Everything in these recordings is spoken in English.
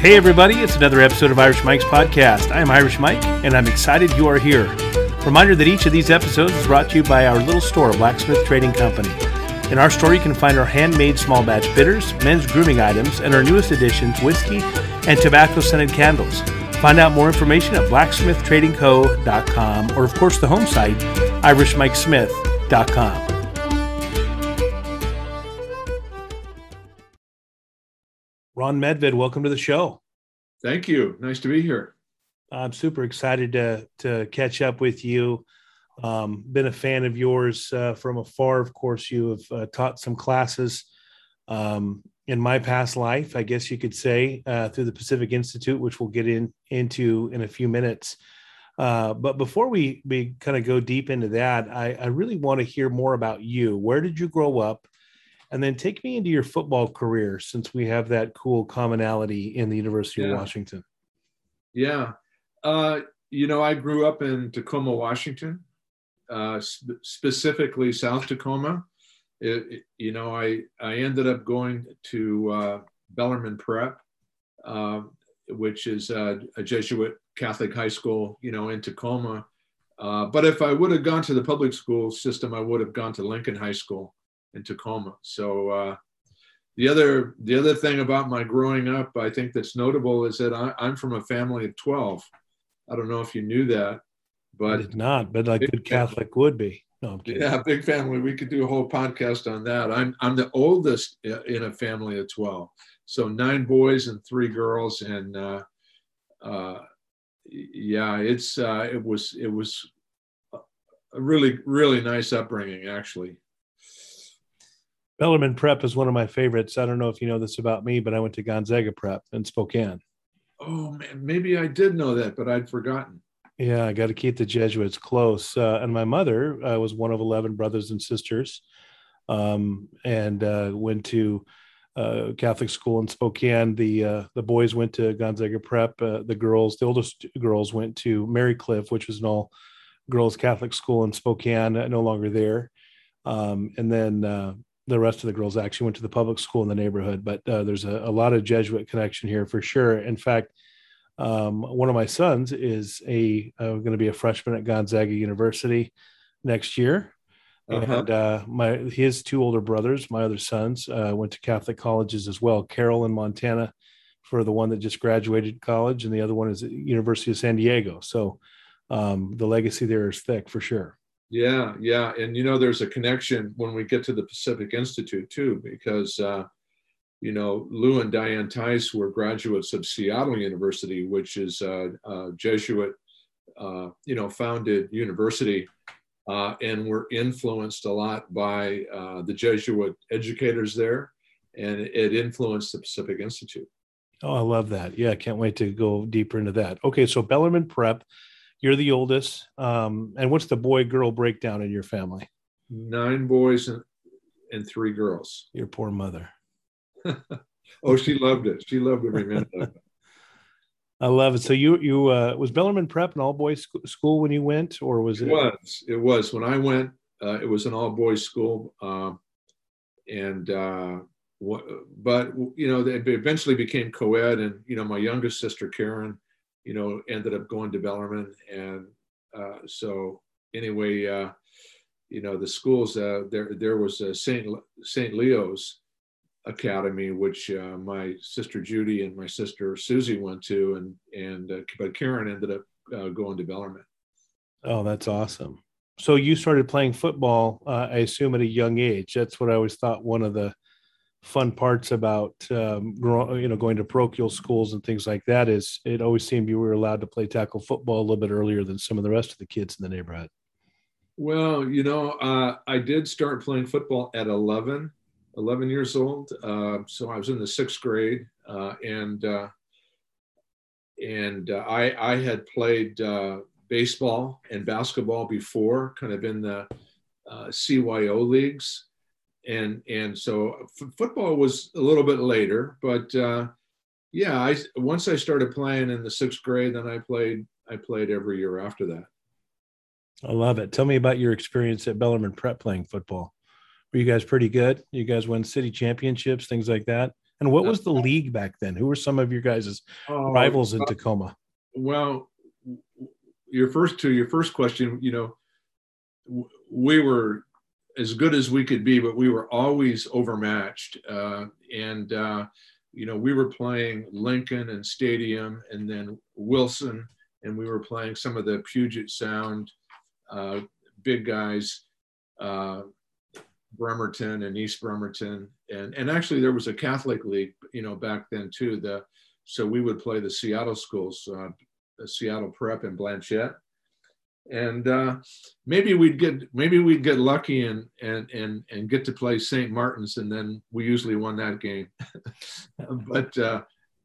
Hey, everybody, it's another episode of Irish Mike's podcast. I am Irish Mike, and I'm excited you are here. Reminder that each of these episodes is brought to you by our little store, Blacksmith Trading Company. In our store, you can find our handmade small batch bitters, men's grooming items, and our newest additions, whiskey and tobacco scented candles. Find out more information at blacksmithtradingco.com or, of course, the home site, irishmikesmith.com. Ron Medved, welcome to the show. Thank you. Nice to be here. I'm super excited to to catch up with you. Um, been a fan of yours uh, from afar. Of course, you have uh, taught some classes um, in my past life, I guess you could say, uh, through the Pacific Institute, which we'll get in into in a few minutes. Uh, but before we we kind of go deep into that, I, I really want to hear more about you. Where did you grow up? And then take me into your football career since we have that cool commonality in the University yeah. of Washington. Yeah. Uh, you know, I grew up in Tacoma, Washington, uh, sp- specifically South Tacoma. It, it, you know, I, I ended up going to uh, Bellarmine Prep, um, which is a, a, Jesuit Catholic high school, you know, in Tacoma. Uh, but if I would have gone to the public school system, I would have gone to Lincoln High School in Tacoma. So uh, the other the other thing about my growing up, I think that's notable is that I, am from a family of twelve. I don't know if you knew that, but it's not. But like good Catholic would be. No, yeah, big family. We could do a whole podcast on that. I'm I'm the oldest in a family of twelve, so nine boys and three girls, and uh, uh, yeah, it's uh, it was it was a really really nice upbringing actually. Bellarmine Prep is one of my favorites. I don't know if you know this about me, but I went to Gonzaga Prep in Spokane. Oh man, maybe I did know that, but I'd forgotten. Yeah, I got to keep the Jesuits close. Uh, and my mother uh, was one of eleven brothers and sisters, um, and uh, went to uh, Catholic school in Spokane. The uh, the boys went to Gonzaga Prep. Uh, the girls, the oldest girls, went to Marycliff, which was an all girls Catholic school in Spokane. No longer there. Um, and then the rest of the girls actually went to the public school in the neighborhood, but uh, there's a, a, lot of Jesuit connection here for sure. In fact, um, one of my sons is a uh, going to be a freshman at Gonzaga University next year, uh-huh. and uh, my his two older brothers, my other sons, uh, went to Catholic colleges as well. Carroll in Montana for the one that just graduated college, and the other one is at University of San Diego. So um, the legacy there is thick for sure. Yeah, yeah, and you know, there's a connection when we get to the Pacific Institute too, because uh, you know, Lou and Diane Tice were graduates of Seattle University, which is a, a Jesuit, uh, you know, founded university, uh, and were influenced a lot by uh, the Jesuit educators there, and it influenced the Pacific Institute. Oh, I love that. Yeah, I can't wait to go deeper into that. Okay, so Bellarmine Prep you're the oldest. Um, and what's the boy girl breakdown in your family? Nine boys and, and three girls. Your poor mother. oh, she loved it. She loved every minute of it. I love it. So you you uh, was Bellarmine Prep an all boys school when you went, or was it? It was. It was when I went. Uh, it was an all boys school, uh, and uh, but you know they eventually became co-ed, and you know my youngest sister Karen you know, ended up going to Bellarmine. And uh, so anyway, uh, you know, the schools, uh, there, there was a St. St. Leo's Academy, which uh, my sister Judy and my sister Susie went to, and, and uh, but Karen ended up uh, going to Bellarmine. Oh, that's awesome. So you started playing football, I assume at a young age. That's what I always thought one of the fun parts about um, you know going to parochial schools and things like that is it always seemed you were allowed to play tackle football a little bit earlier than some of the rest of the kids in the neighborhood. Well, you know, uh, I did start playing football at 11, 11 years old. Uh, so I was in the sixth grade, uh, and uh, and uh, I I had played uh, baseball and basketball before, kind of in the CYO leagues and and so f- football was a little bit later, but uh, yeah, I once I started playing in the sixth grade, then I played I played every year after that. I love it. Tell me about your experience at Bellarmine Prep playing football. Were you guys pretty good? You guys won city championships, things like that. And what was the league back then? Who were some of your guys' oh, rivals in Tacoma? Well, your first to your first question, you know, we were as good as we could be, but we were always overmatched. Uh, and uh, you know, we were playing Lincoln and Stadium, and then Wilson, and we were playing some of the Puget Sound uh, big guys, uh, Bremerton and East Bremerton, and and actually there was a Catholic league, you know, back then too. The so we would play the Seattle schools, uh, Seattle Prep and Blanchet, and uh, maybe we'd get maybe we'd get lucky and and and and get to play St. Martin's, and then we usually won that game. but uh,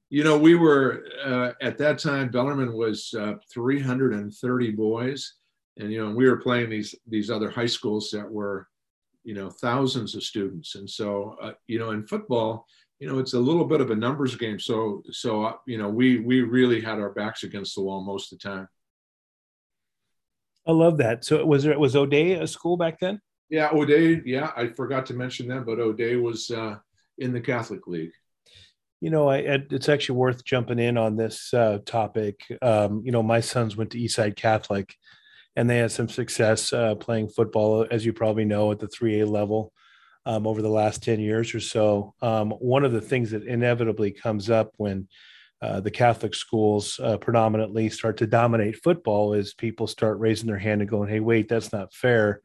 you know, we were uh, at that time. Bellarmine was uh, 330 boys, and you know, we were playing these these other high schools that were, you know, thousands of students. And so, uh, you know, in football, you know, it's a little bit of a numbers game. So, so uh, you know, we we really had our backs against the wall most of the time. I love that. So was there was O'Dea a school back then? Yeah, O'Dea. Yeah, I forgot to mention that, but O'Dea was uh, in the Catholic League. You know, I, it's actually worth jumping in on this uh, topic. Um, you know, my sons went to Eastside Catholic, and they had some success uh, playing football, as you probably know, at the 3A level um, over the last 10 years or so. Um, one of the things that inevitably comes up when uh, the Catholic schools uh, predominantly start to dominate football is people start raising their hand and going, "Hey, wait, that's not fair."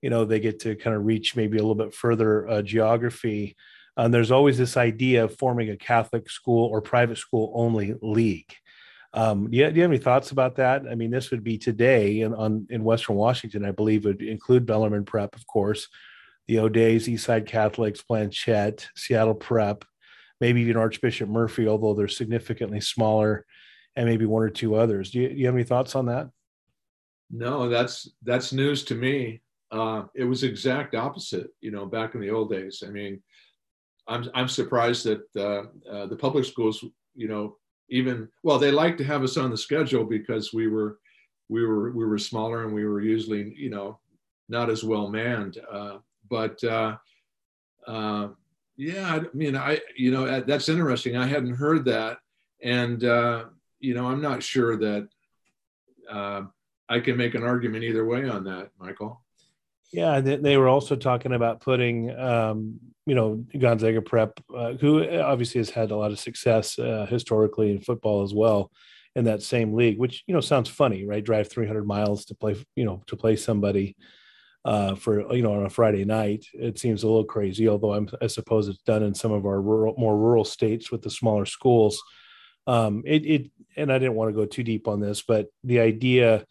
You know, they get to kind of reach maybe a little bit further uh, geography. And there's always this idea of forming a Catholic school or private school only league. Um, do, you, do, you, have any thoughts about that? I mean, this would be today in, on, in Western Washington, I believe, would include Bellarmine Prep, of course, the O'Deas, Eastside Catholics, Blanchet, Seattle Prep, maybe even Archbishop Murphy, although they're significantly smaller, and maybe one or two others. Do you, do you have any thoughts on that? No, that's that's news to me. Uh, it was exact opposite, you know, back in the old days. I mean, I'm I'm surprised that uh, uh, the public schools, you know, even well, they like to have us on the schedule because we were we were we were smaller and we were usually, you know, not as well manned. Uh, but uh, uh, yeah, I mean, I you know that's interesting. I hadn't heard that, and uh, you know, I'm not sure that uh, I can make an argument either way on that, Michael. Yeah, they were also talking about putting, um, you know, Gonzaga Prep, uh, who obviously has had a lot of success uh, historically in football as well, in that same league. Which you know sounds funny, right? Drive 300 miles to play, you know, to play somebody uh, for you know on a Friday night. It seems a little crazy, although I'm, i suppose it's done in some of our rural, more rural states with the smaller schools. Um, it, it and I didn't want to go too deep on this, but the idea,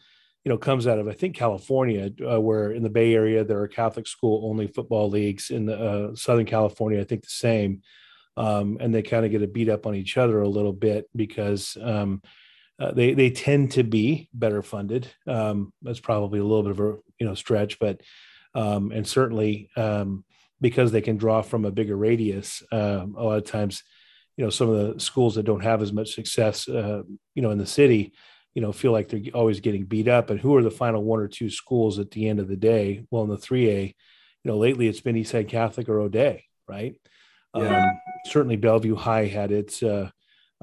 you know, comes out of I think California, uh, where in the Bay Area there are Catholic school only football leagues. In the uh, Southern California, I think the same, um, and they kind of get a beat up on each other a little bit because. Um, uh, they they tend to be better funded. Um, that's probably a little bit of a you know stretch, but um, and certainly um, because they can draw from a bigger radius, um, a lot of times, you know, some of the schools that don't have as much success, uh, you know, in the city, you know, feel like they're always getting beat up. And who are the final one or two schools at the end of the day? Well, in the three A, you know, lately it's been Eastside Catholic or O'Dea, right? Yeah. Um, certainly, Bellevue High had its uh,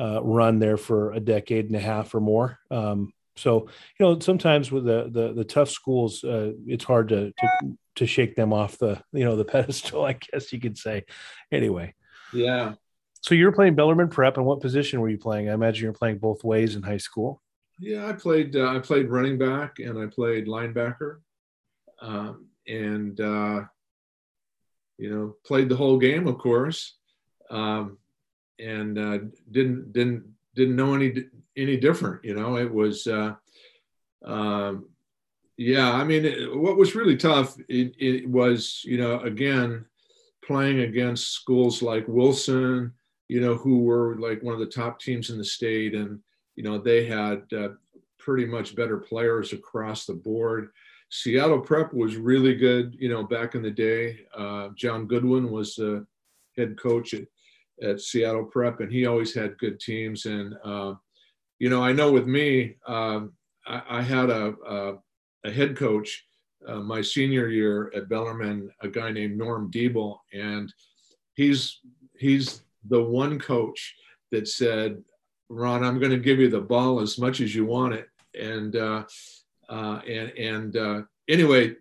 uh, run there for a decade and a half or more. Um, so you know, sometimes with the the, the tough schools, uh, it's hard to, to to shake them off the you know the pedestal. I guess you could say. Anyway. Yeah. So you were playing Bellarmine Prep, and what position were you playing? I imagine you're playing both ways in high school. Yeah, I played uh, I played running back and I played linebacker, um, and uh, you know played the whole game, of course. Um, and uh, didn't didn't didn't know any any different. You know, it was. Uh, um, yeah, I mean, it, what was really tough it, it, was, you know, again, playing against schools like Wilson, you know, who were like one of the top teams in the state, and you know, they had uh, pretty much better players across the board. Seattle Prep was really good, you know, back in the day. Uh, John Goodwin was the head coach at at Seattle Prep, and he always had good teams. And uh, you know, I know with me, um, I, I, had a, a, a head coach uh, my senior year at Bellarmine, a guy named Norm Diebel, and he's he's the one coach that said, Ron, I'm going to give you the ball as much as you want it. And, uh, uh, and, and uh, anyway,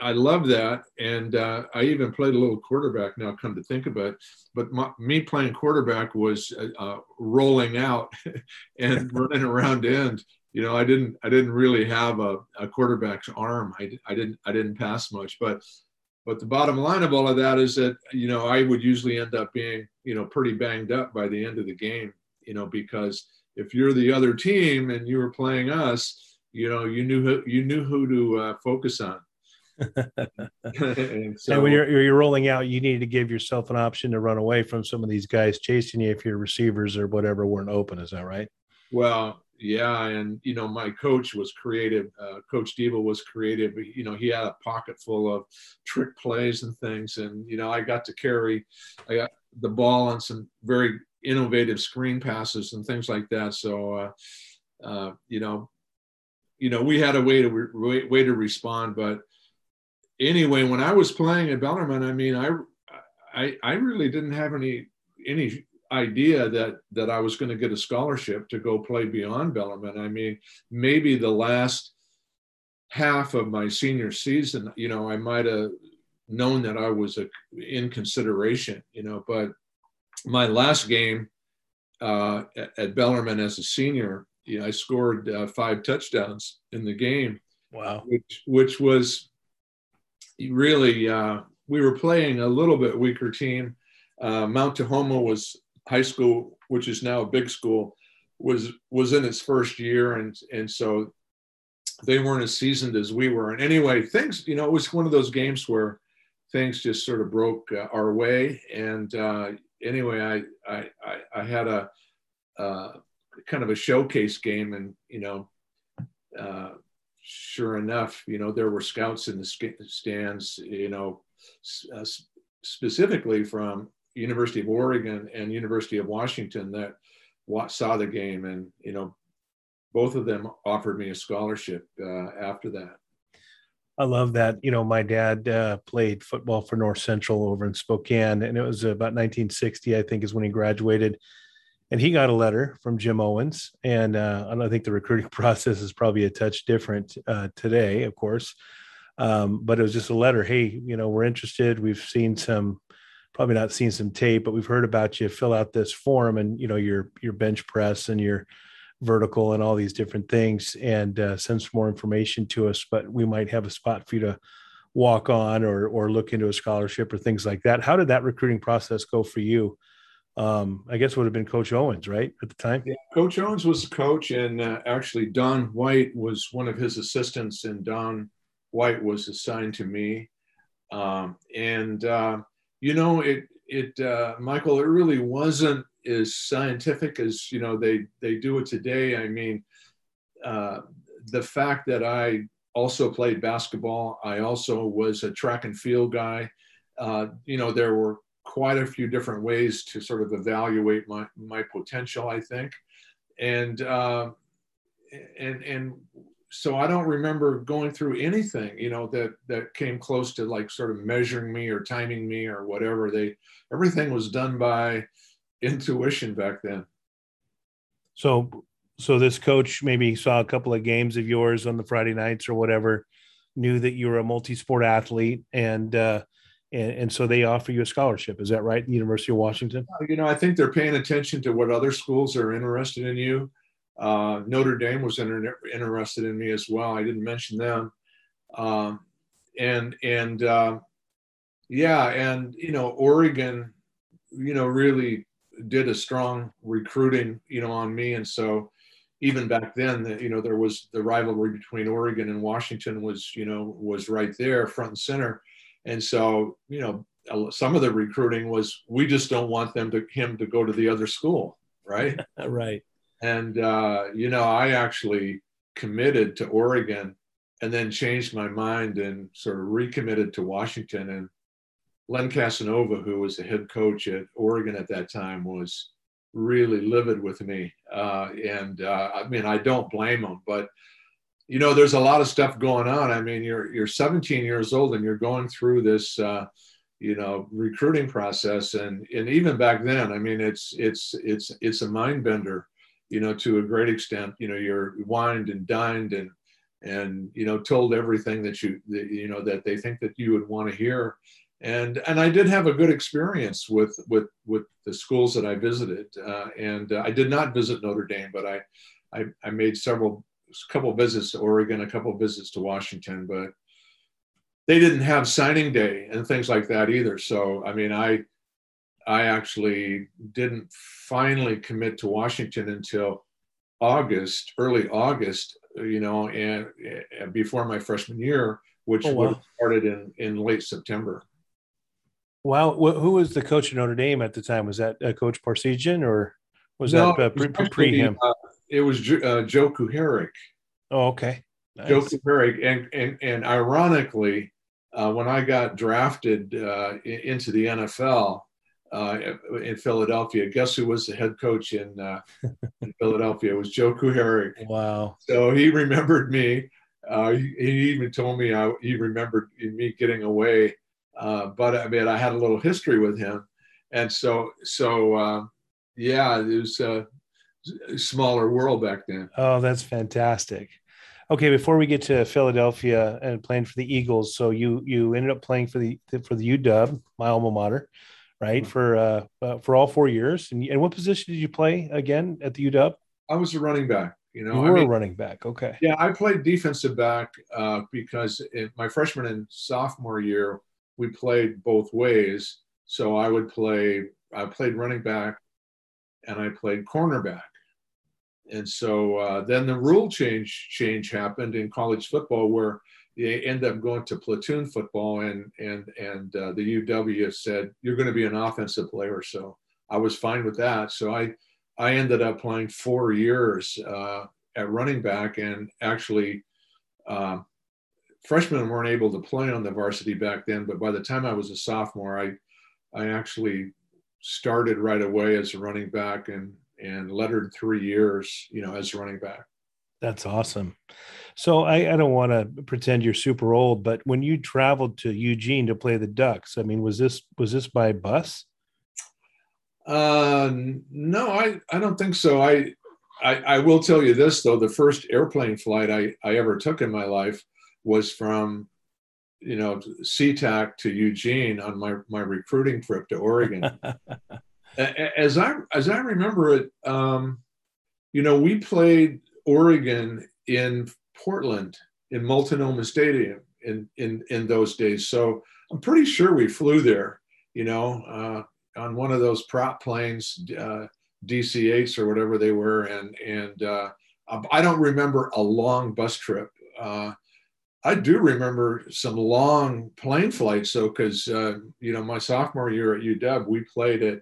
I love that. And uh, I even played a little quarterback now, come to think of it. But my, me playing quarterback was uh, uh rolling out and running around end. You know, I didn't, I didn't really have a, a quarterback's arm. I, I didn't, I didn't pass much. But, but the bottom line of all of that is that you know I would usually end up being you know pretty banged up by the end of the game. You know, because if you're the other team and you were playing us, you know, you knew who, you knew who to uh, focus on so, and, when you're you're rolling out, you need to give yourself an option to run away from some of these guys chasing you if your receivers or whatever weren't open. Is that right? Well, yeah, and you know my coach was creative. Uh, coach Diva was creative. You know he had a pocket full of trick plays and things, and you know I got to carry, I got the ball on some very innovative screen passes and things like that. So, uh, uh, you know, you know we had a way to re- way to respond, but anyway, when I was playing at Bellarmine, I mean, I, I, I really didn't have any any idea that that I was going to get a scholarship to go play beyond Bellarmine. I mean, maybe the last half of my senior season, you know, I might have known that I was a, in consideration, you know, but my last game uh, at, at Bellarmine as a senior, you know, I scored uh, five touchdowns in the game. Wow. Which, which was really, uh, we were playing a little bit weaker team. Uh, Mount Tahoma was high school, which is now a big school, was was in its first year, and and so they weren't as seasoned as we were. And anyway, things, you know, it was one of those games where things just sort of broke uh, our way. And uh, anyway, I, I, I, I had a uh, kind of a showcase game, and you know, uh, sure enough, you know, there were scouts in the stands, you know, uh, specifically from University of Oregon and University of Washington that saw the game, and you know, both of them offered me a scholarship uh, after that. I love that. You know, my dad uh, played football for North Central over in Spokane, and it was about 1960, I think, is when he graduated and he got a letter from Jim Owens. And uh, I think the recruiting process is probably a touch different uh, today, of course. Um, but it was just a letter. Hey, you know, we're interested. We've seen some, probably not seen some tape, but we've heard about you. Fill out this form, and you know your your bench press and your vertical and all these different things, and uh, send some more information to us. But we might have a spot for you to walk on or or look into a scholarship or things like that. How did that recruiting process go for you? Um, I guess would have been Coach Owens, right, at the time. Yeah, Coach Owens was the coach, and uh, actually Don White was one of his assistants, and Don White was assigned to me. Um, and uh, you know, it it uh, Michael, it really wasn't as scientific as you know they they do it today. I mean, uh, the fact that I also played basketball, I also was a track and field guy. Uh, you know, there were quite a few different ways to sort of evaluate my, my potential, I think. And, uh, and, and so I don't remember going through anything, you know, that, that came close to like sort of measuring me or timing me or whatever. They, everything was done by intuition back then. So, so this coach maybe saw a couple of games of yours on the Friday nights or whatever, knew that you were a multi-sport athlete and, uh, and, and so they offer you a scholarship. Is that right? The University of Washington. You know, I think they're paying attention to what other schools are interested in you. Uh, Notre Dame was inter- interested in me as well. I didn't mention them, um, and and uh, yeah, and you know, Oregon, you know, really did a strong recruiting, you know, on me, and so even back then, the, you know, there was the rivalry between Oregon and Washington was, you know, was right there, front and center and so, you know, some of the recruiting was we just don't want them to him to go to the other school, right? right. And uh, you know, I actually committed to Oregon and then changed my mind and sort of recommitted to Washington. And Len Casanova, who was the head coach at Oregon at that time, was really livid with me. Uh, and uh, I mean, I don't blame him, but you know, there's a lot of stuff going on. I mean, you're you're 17 years old and you're going through this uh, you know recruiting process. And and even back then i mean it's it's it's it's a mind bender you know to a great extent. You know you're wined and dined and and you know told everything that you that, you know that they think that you would want to hear. And and i did have a good experience with with with the schools that i visited. Uh, and uh, i did not visit notre dame but I, I i made several couple visits to oregon a couple visits to washington but they didn't have signing day and things like that either. So I mean, I I actually didn't finally commit to Washington until August, early August, you know, and, and before my freshman year, which oh, wow. started in in late September. Wow, who was the coach of Notre Dame at the time? Was that uh, Coach Parseghian or was no, that uh, pre, pre him? Uh, it was uh, Joe Kuharich. Oh, okay. Nice. Joe Kuharich, and and and ironically, uh, when I got drafted uh, into the NFL uh, in Philadelphia, guess who was the head coach in, uh, in Philadelphia? It was Joe Kuharich. Wow. So he remembered me. Uh, he, he, even told me I, he remembered me getting away. Uh, but I mean, I had a little history with him. And so, so yeah, it was smaller world back then. Oh, that's fantastic. Okay, before we get to Philadelphia and playing for the Eagles, so you you ended up playing for the for the UW, my alma mater, right? Mm-hmm. For uh, uh, for all four years. And, and what position did you play again at the UW? I was a running back. You know, you were I mean, a running back. Okay. Yeah, I played defensive back uh, because in my freshman and sophomore year we played both ways. So I would play. I played running back, and I played cornerback. And so uh, then the rule change change happened in college football where they end up going to platoon football and and and uh, the UW said you're going to be an offensive player. So I was fine with that. So I I ended up playing four years uh, at running back and actually um, freshmen weren't able to play on the varsity back then but by the time I was a sophomore I I actually started right away as a running back and and lettered three years, you know, as a running back. That's awesome. So I, I don't want to pretend you're super old, but when you traveled to Eugene to play the Ducks, I mean, was this was this by bus? Uh, no, I I don't think so. I, I I will tell you this though: the first airplane flight I I ever took in my life was from you know SeaTac to Eugene on my my recruiting trip to Oregon. as I as I remember it, um, you know, we played Oregon in Portland in Multnomah Stadium in in in those days. So I'm pretty sure we flew there. You know, uh, on one of those prop planes, uh, DC-8s or whatever they were, and and uh, I don't remember a long bus trip. I do remember some long plane flights, though, because uh, you know my sophomore year at UW, we played at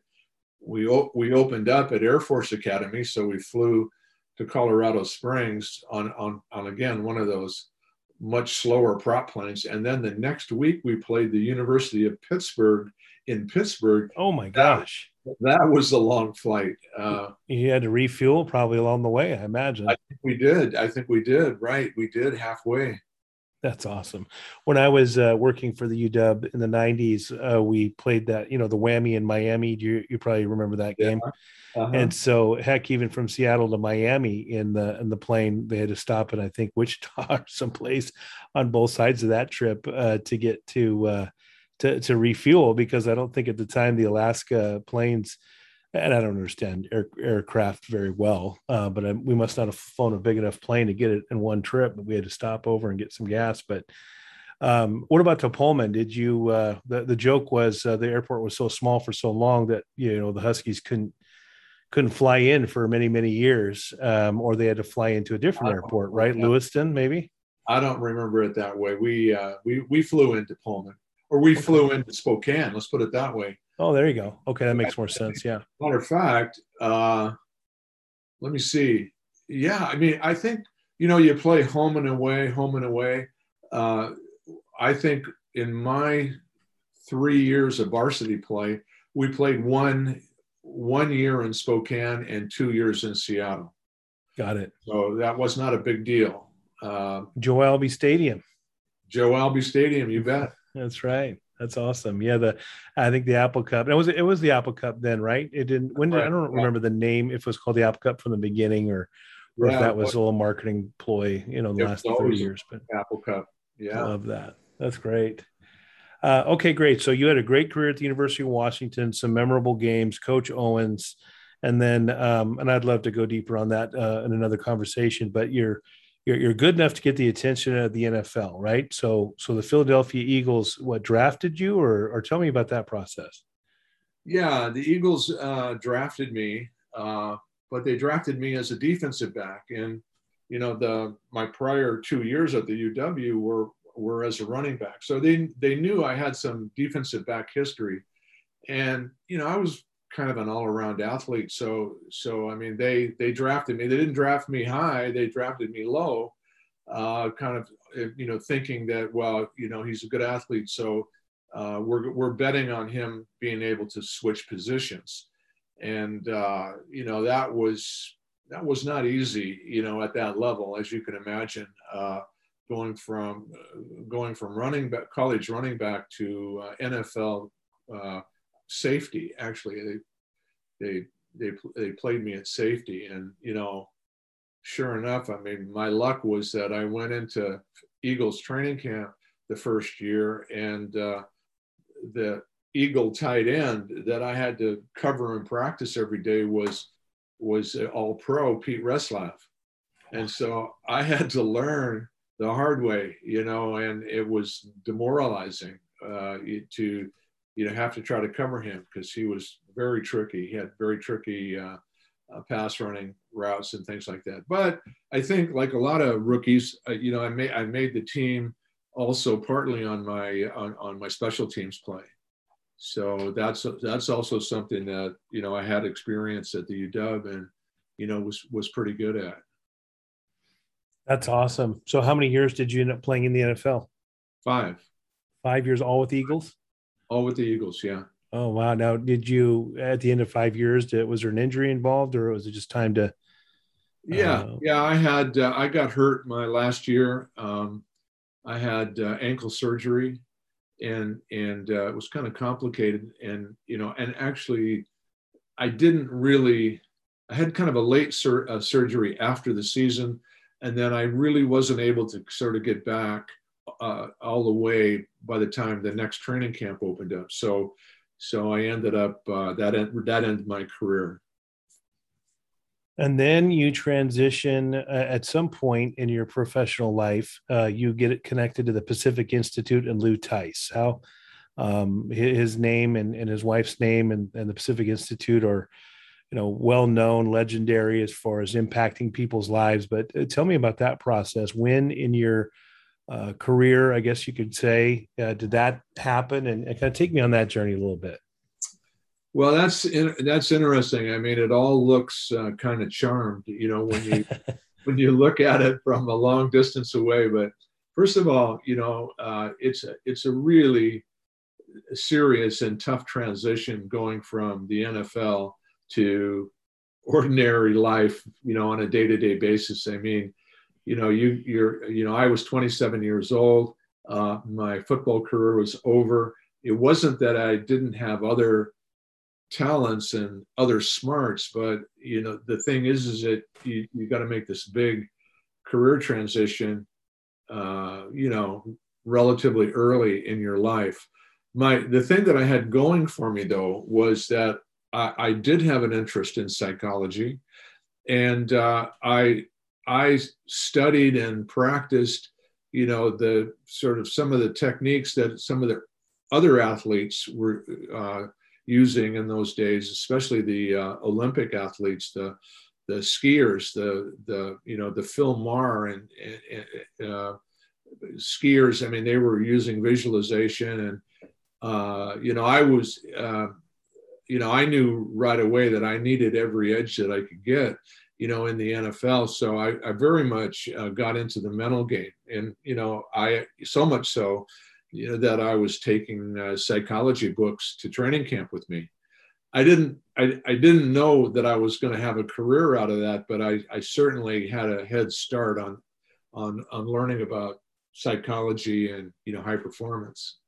we we opened up at Air Force Academy, so we flew to Colorado Springs on on on again one of those much slower prop planes, and then the next week we played the University of Pittsburgh in Pittsburgh. Oh my gosh, that, that was a long flight. Uh, you had to refuel probably along the way, I imagine. I think we did. I think we did. Right, we did halfway. That's awesome. When I was uh, working for the UW in the '90s, uh, we played that, you know, the whammy in Miami. Do you, you probably remember that game? Yeah. Uh-huh. And so, heck, even from Seattle to Miami in the in the plane, they had to stop at I think Wichita or someplace on both sides of that trip uh, to get to uh, to to refuel because I don't think at the time the Alaska planes and I don't understand air, aircraft very well, uh, but I, we must not have flown a big enough plane to get it in one trip. But we had to stop over and get some gas. But um, what about to Pullman? Did you? Uh, the the joke was uh, the airport was so small for so long that you know the Huskies couldn't couldn't fly in for many many years, um, or they had to fly into a different airport, right? Lewiston, maybe. I don't remember it that way. We uh, we we flew into Pullman, or we okay. flew into Spokane. Let's put it that way. Oh, there you go. Okay, that makes more sense. Yeah. Matter of fact, uh, let me see. Yeah, I mean, I think you know you play home and away, home and away. Uh, I think in my three years of varsity play, we played one one year in Spokane and two years in Seattle. Got it. So that was not a big deal. Uh, Joe Albi Stadium. Joe Albi Stadium, you bet. That's right. That's awesome. Yeah, the I think the Apple Cup. It was it was the Apple Cup then, right? It didn't. When did, I don't remember the name. If it was called the Apple Cup from the beginning, or or yeah, if that was a little marketing ploy, you know, the last thirty years. But Apple Cup. Yeah, I love that. That's great. Uh, okay, great. So you had a great career at the University of Washington, some memorable games, Coach Owens, and then um, and I'd love to go deeper on that uh, in another conversation. But you're you're, you're good enough to get the attention of the NFL, right? So, so the Philadelphia Eagles, what drafted you, or or tell me about that process? Yeah, the Eagles uh, drafted me, uh, but they drafted me as a defensive back, and you know the my prior two years at the UW were were as a running back, so they they knew I had some defensive back history, and you know I was kind of an all-around athlete. So so I mean they they drafted me. They didn't draft me high. They drafted me low, uh, kind of you know thinking that well you know he's a good athlete. So uh, we're we're betting on him being able to switch positions, and uh, you know that was that was not easy. You know at that level as you can imagine. Uh, going from going from running back college running back to uh, NFL uh, safety. Actually, they they they they played me at safety, and you know, sure enough, I mean, my luck was that I went into Eagles training camp the first year, and uh, the Eagle tight end that I had to cover and practice every day was was all pro Pete Retzlaff. And so I had to learn the hard way, you know, and it was demoralizing uh, to you know have to try to cover him because he was very tricky. He had very tricky uh, uh, pass running routes and things like that. But I think like a lot of rookies, uh, you know, I made I made the team also partly on my on, on my special teams play. So that's that's also something that you know I had experience at the UW and you know was was pretty good at. That's awesome. So how many years did you end up playing in the NFL? Five. Five years all with Eagles? All with the Eagles, yeah. Oh wow! Now, did you at the end of five years? Did, was there an injury involved, or was it just time to? Yeah, uh, yeah. I had uh, I got hurt my last year. Um, I had uh, ankle surgery, and and uh, it was kind of complicated. And you know, and actually, I didn't really. I had kind of a late sur- uh, surgery after the season, and then I really wasn't able to sort of get back uh, all the way by the time the next training camp opened up. So, so I ended up uh, that end, that ended my career. And then you transition uh, at some point in your professional life. Uh, you get it connected to the Pacific Institute and Lou Tice. How um, his name and, and his wife's name and, and the Pacific Institute are, you know, well known, legendary as far as impacting people's lives. But uh, tell me about that process. When in your uh, career, I guess you could say. Uh, did that happen? And, and, kind of take me on that journey a little bit. Well, that's in, that's interesting. I mean, it all looks uh, kind of charmed, you know, when you when you look at it from a long distance away. But first of all, you know, uh, it's a, it's a really serious and tough transition going from the NFL to ordinary life, you know, on a day to day basis. I mean, you know, you you're you know, I was 27 years old. Uh, my football career was over. It wasn't that I didn't have other talents and other smarts, but you know, the thing is, is that you you got to make this big career transition. Uh, you know, relatively early in your life. My the thing that I had going for me though was that I, I did have an interest in psychology, and uh, I I studied and practiced, you know, the sort of some of the techniques that some of the other athletes were uh, using in those days, especially the uh, Olympic athletes, the the skiers, the the you know the Phil Mahre and, and uh, skiers. I mean, they were using visualization, and uh, you know, I was. Uh, you know, I knew right away that I needed every edge that I could get you know, in the NFL. So I, I very much uh, got into the mental game, and you know, I so much so, you know, that I was taking uh, psychology books to training camp with me. I didn't, I, I didn't know that I was going to have a career out of that, but I, I certainly had a head start on, on, on learning about psychology and you know high performance.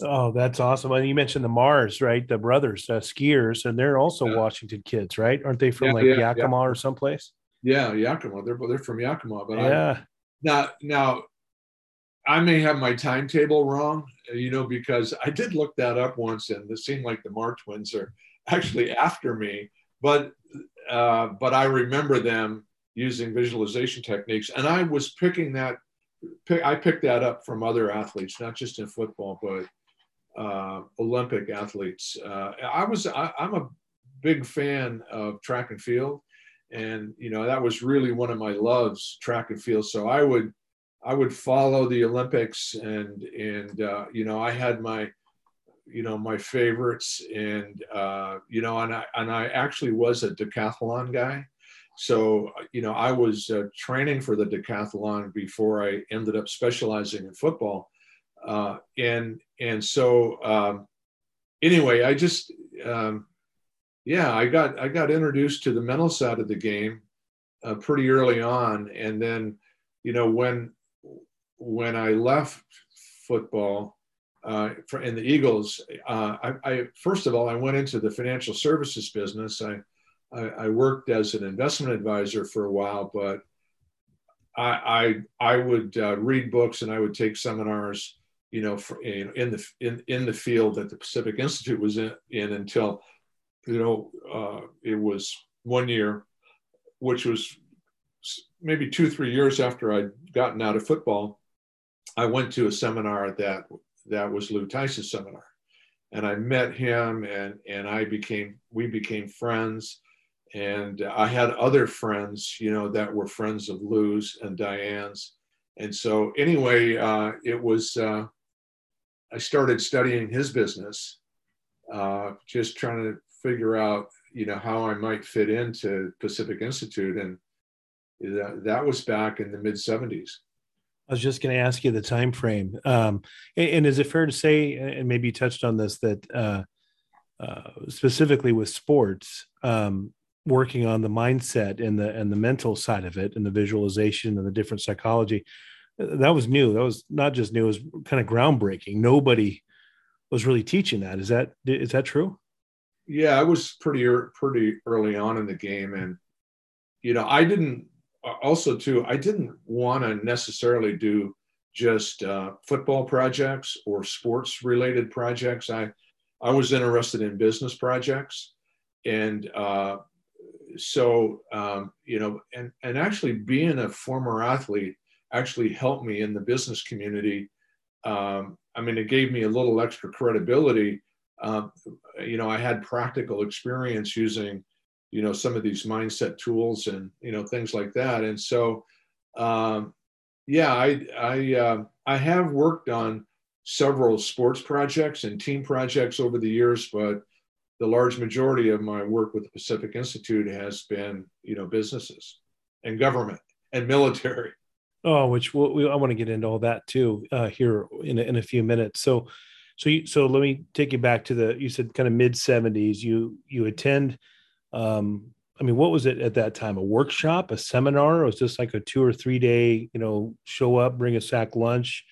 Oh, that's awesome. And you mentioned the Mahres, right? The brothers, uh, skiers, and they're also yeah. Washington kids, right? Aren't they from yeah, like yeah, Yakima or someplace? Yeah, Yakima. They're they're from Yakima, but yeah. I, now now I may have my timetable wrong, you know, because I did look that up once, and it seemed like the Mahre twins are actually after me, but uh, but I remember them using visualization techniques, and I was picking that. Pick, I picked that up from other athletes, not just in football, but uh, Olympic athletes. Uh, I was I, I'm a big fan of track and field, and you know that was really one of my loves, track and field. So I would I would follow the Olympics, and and uh, you know I had my you know my favorites, and uh, you know and I and I actually was a decathlon guy. So you know I was uh, training for the decathlon before I ended up specializing in football uh, and and so um, anyway, I just um, yeah, I got I got introduced to the mental side of the game uh, pretty early on, and then you know when when I left football uh, for, in the Eagles, uh, I, I, first of all I went into the financial services business. I I, worked as an investment advisor for a while, but I I, I would uh, read books and I would take seminars you know, for, in, in the in, in the field that the Pacific Institute was in, in until, you know, uh, it was one year, which was maybe two three years after I'd gotten out of football. I went to a seminar that that was Lou Tice's seminar, and I met him, and and I became we became friends. And I had other friends, you know, that were friends of Lou's and Diane's, and so anyway, uh, it was uh, I started studying his business, uh, just trying to figure out, you know, how I might fit into Pacific Institute, and that, that was back in the mid '70s. I was just going to ask you the time frame, um, and, and, is it fair to say, and maybe you touched on this, that uh, uh, specifically with sports, um, working on the mindset and the and the mental side of it, and the visualization and the different psychology, that was new. That was not just new; it was kind of groundbreaking. Nobody was really teaching that. Is that is that true? Yeah, I was pretty pretty early on in the game, and you know, I didn't. Also, too, I didn't want to necessarily do just uh, football projects or sports related projects. I I was interested in business projects, and uh, so um, you know, and and actually being a former athlete actually helped me in the business community. Um, I mean, it gave me a little extra credibility. Um, you know, I had practical experience using, you know, some of these mindset tools and you know things like that. And so, um, yeah, I I uh, I have worked on several sports projects and team projects over the years, but the large majority of my work with the Pacific Institute has been, you know, businesses and government and military. Oh, which we'll, we, I want to get into all that too uh, here in a, in a few minutes. So, so you, so let me take you back to the you said kind of mid seventies. You you attend. Um, I mean, what was it at that time? A workshop, a seminar? Or was this like a two or three day? You know, show up, bring a sack lunch,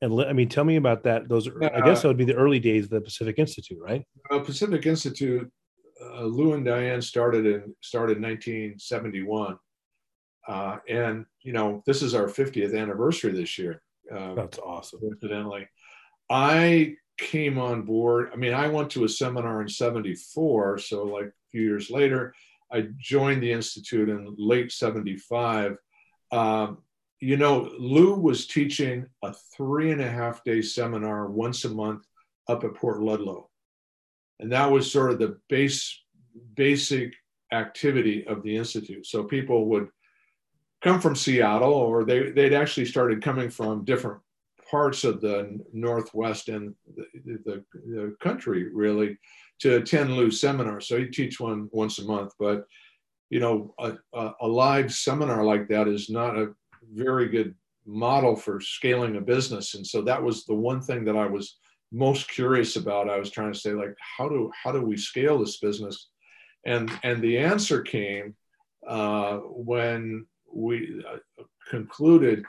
and I mean, tell me about that. Those uh, I guess that would be the early days of the Pacific Institute, right? Uh, Pacific Institute. Uh, Lou and Diane started in started in 1971 uh, and you know, this is our 50th anniversary this year. Um, That's awesome. Incidentally, I came on board. I mean, I went to a seminar in '74, so like a few years later, I joined the institute in late '75. Um, you know, Lou was teaching a three and a half day seminar once a month up at Port Ludlow, and that was sort of the base basic activity of the institute. So people would come from Seattle, or they they'd actually started coming from different parts of the Northwest and the, the, the country really to attend Lou's seminar. So he teach one once a month, but you know, a, a, a live seminar like that is not a very good model for scaling a business. And so that was the one thing that I was most curious about. I was trying to say like, how do how do we scale this business? And and the answer came uh, when we uh, concluded,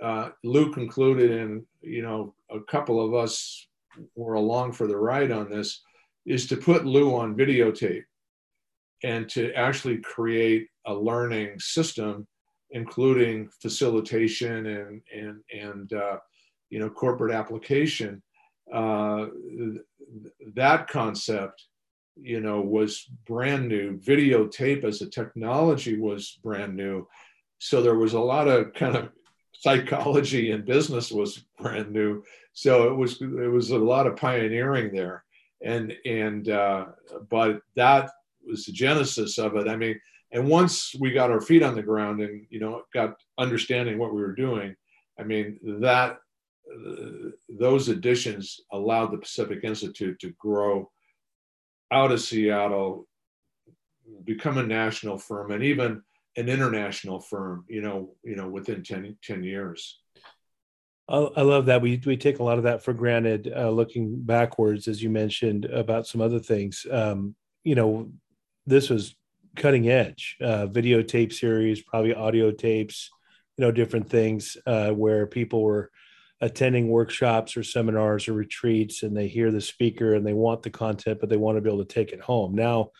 uh, Lou concluded, and you know, a couple of us were along for the ride on this, is to put Lou on videotape and to actually create a learning system, including facilitation and and and uh, you know corporate application. Uh, that concept, you know, was brand new. Videotape as a technology was brand new, so there was a lot of kind of psychology and business was brand new. So it was it was a lot of pioneering there, and and uh, but that was the genesis of it. I mean, and once we got our feet on the ground and you know got understanding what we were doing, I mean that uh, those additions allowed the Pacific Institute to grow out of Seattle, become a national firm, and even an international firm. You know, you know, within 10, 10 years. I love that. We we take a lot of that for granted. Uh, looking backwards, as you mentioned about some other things, um, you know, this was cutting edge uh, videotape series, probably audio tapes, you know, different things uh, where people were attending workshops or seminars or retreats and they hear the speaker and they want the content, but they want to be able to take it home. Now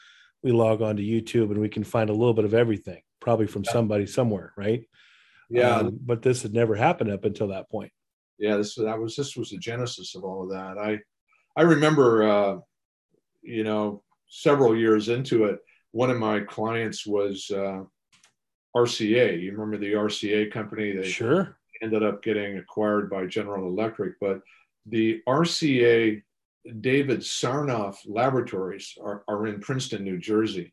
we log on to YouTube and we can find a little bit of everything, probably from yeah. somebody somewhere, right? Yeah. Um, but this had never happened up until that point. Yeah, this that was this was the genesis of all of that. I I remember uh, you know several years into it, one of my clients was uh, RCA. You remember the RCA company? They sure ended up getting acquired by General Electric, but the RCA David Sarnoff Laboratories are, are in Princeton, New Jersey,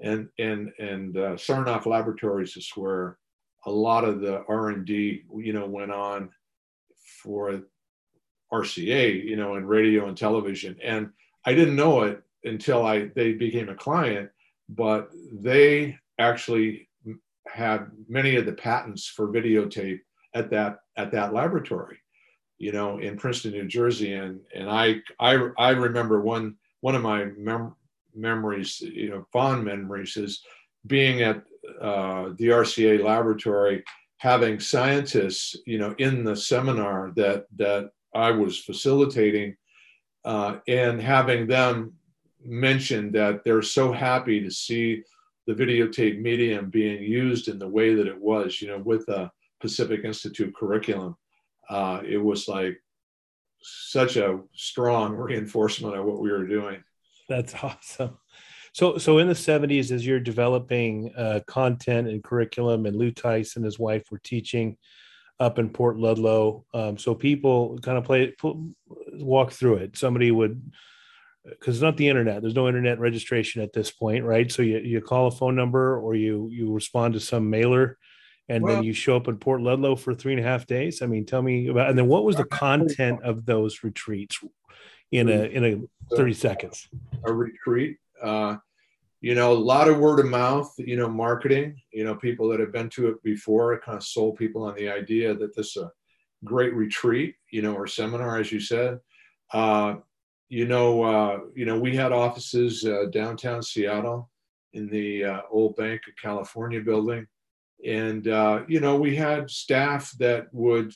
and and and uh, Sarnoff Laboratories is where a lot of the R and D you know went on for RCA, you know, in radio and television. And I didn't know it until I they became a client, but they actually had many of the patents for videotape at that at that laboratory, you know, in Princeton, New Jersey. And and I I I remember one one of my mem- memories, you know, fond memories is being at uh, the RCA laboratory, having scientists, you know, in the seminar that that I was facilitating, uh, and having them mention that they're so happy to see the videotape medium being used in the way that it was, you know, with a Pacific Institute curriculum. Uh, it was like such a strong reinforcement of what we were doing. That's awesome. So, so in the 70s, as you're developing uh, content and curriculum, and Lou Tice and his wife were teaching up in Port Ludlow. Um, so people kind of play walk through it. Somebody would because it's not the internet. There's no internet registration at this point, right? So you, you call a phone number or you you respond to some mailer, and well, then you show up in Port Ludlow for three and a half days. I mean, tell me about. And then what was the content of those retreats in a in a thirty seconds? A retreat. Uh, you know, a lot of word of mouth. You know, marketing. You know, people that have been to it before. Kind of sold people on the idea that this is a great retreat. You know, or seminar, as you said. Uh, you know, uh, you know, we had offices uh, downtown Seattle in the uh, old Bank of California building, and uh, you know, we had staff that would,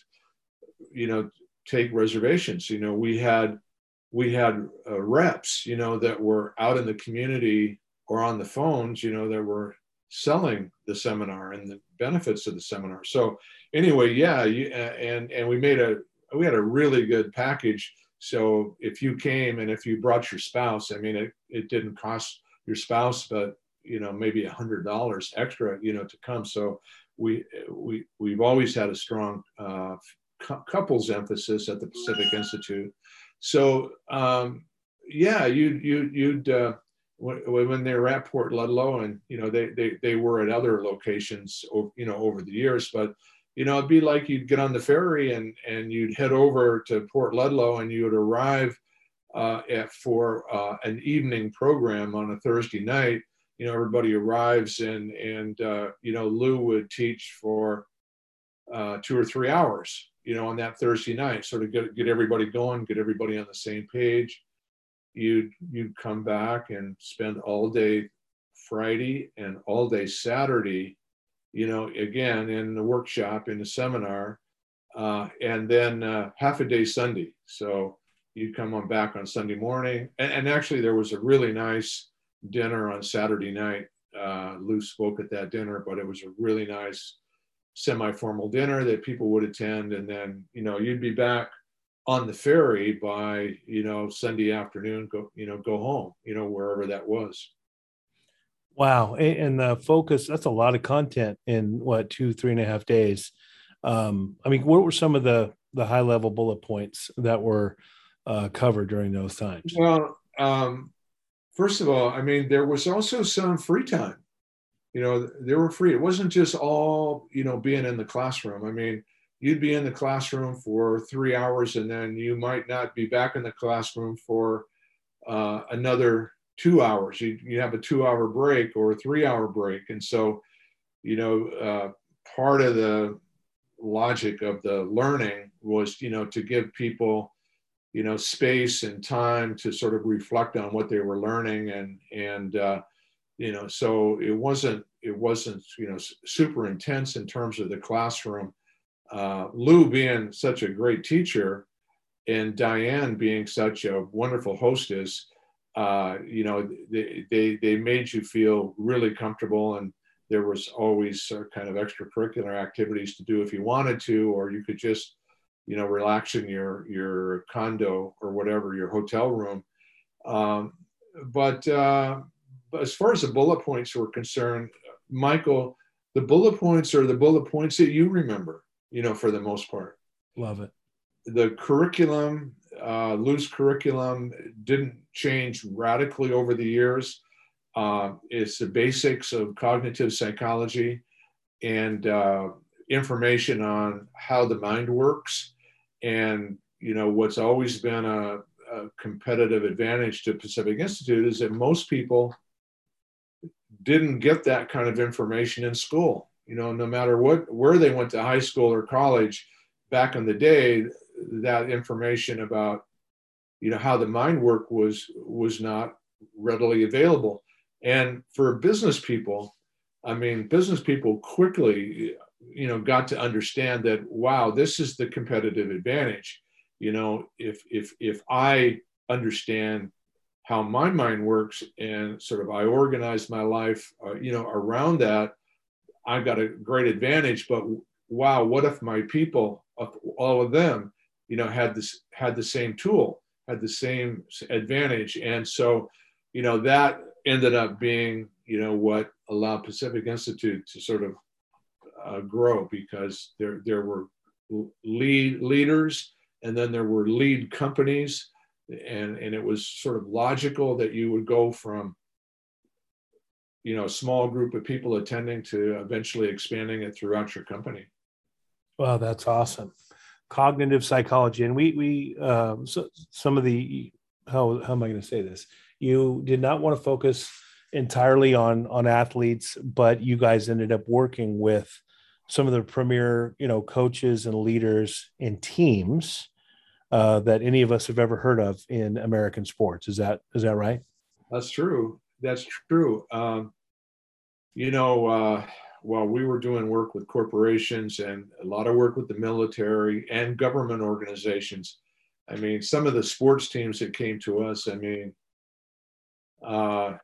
you know, take reservations. You know, we had we had uh, reps, you know, that were out in the community or on the phones, you know, that were selling the seminar and the benefits of the seminar. So anyway, yeah, you, and and we made a we had a really good package so if you came and if you brought your spouse, I mean, it, it didn't cost your spouse, but you know, maybe a hundred dollars extra, you know, to come. So we, we, we've always had a strong uh, couples emphasis at the Pacific Institute. So um, yeah, you, you, you'd, uh, when they were at Port Ludlow and, you know, they, they, they were at other locations, you know, over the years, but you know, it'd be like you'd get on the ferry and and you'd head over to Port Ludlow and you would arrive uh, at for uh, an evening program on a Thursday night. You know, everybody arrives and and uh, you know Lou would teach for uh, two or three hours. You know, on that Thursday night, sort of get get everybody going, get everybody on the same page. You'd you'd come back and spend all day Friday and all day Saturday you know, again in the workshop, in the seminar, uh, and then uh, half a day Sunday. So, you'd come on back on Sunday morning. And, and actually, there was a really nice dinner on Saturday night. Uh, Lou spoke at that dinner, but it was a really nice semi-formal dinner that people would attend. And then, you know, you'd be back on the ferry by, you know, Sunday afternoon, go, you know, go home, you know, wherever that was. Wow. And the focus, that's a lot of content in what, two, three and a half days. Um, I mean, what were some of the, the high level bullet points that were uh, covered during those times? Well, um, first of all, I mean, there was also some free time. You know, they were free. It wasn't just all, you know, being in the classroom. I mean, you'd be in the classroom for three hours and then you might not be back in the classroom for uh, another two hours. You, you have a two hour break or a three hour break. And so, you know, uh, part of the logic of the learning was, you know, to give people, you know, space and time to sort of reflect on what they were learning. And, and, uh, you know, so it wasn't, it wasn't, you know, super intense in terms of the classroom. Uh, Lou being such a great teacher and Diane being such a wonderful hostess, uh, you know, they, they, they made you feel really comfortable and there was always kind of extracurricular activities to do if you wanted to, or you could just, you know, relax in your, your condo or whatever, your hotel room. Um, but, uh, as far as the bullet points were concerned, Michael, the bullet points are the bullet points that you remember, you know, for the most part. Love it. The curriculum uh, Lou's curriculum didn't change radically over the years. Uh, it's the basics of cognitive psychology and uh, information on how the mind works. And, you know, what's always been a, a competitive advantage to Pacific Institute is that most people didn't get that kind of information in school. You know, no matter what, where they went to high school or college back in the day, that information about you know how the mind work was was not readily available and for business people i mean business people quickly you know got to understand that wow this is the competitive advantage you know if if if i understand how my mind works and sort of i organize my life uh, you know around that i've got a great advantage but wow what if my people all of them you know had this had the same tool had the same advantage? And so you know that ended up being you know what allowed pacific institute to sort of uh, grow because there there were lead leaders and then there were lead companies and and it was sort of logical that you would go from you know a small group of people attending to eventually expanding it throughout your company. Wow that's awesome. Cognitive psychology, and we we um, so, some of the how how am I going to say this? You did not want to focus entirely on on athletes, but you guys ended up working with some of the premier you know coaches and leaders and teams uh, that any of us have ever heard of in American sports. Is that is that right? That's true. That's true. Um, you know, uh, while we were doing work with corporations and a lot of work with the military and government organizations, I mean, some of the sports teams that came to us, I mean, uh,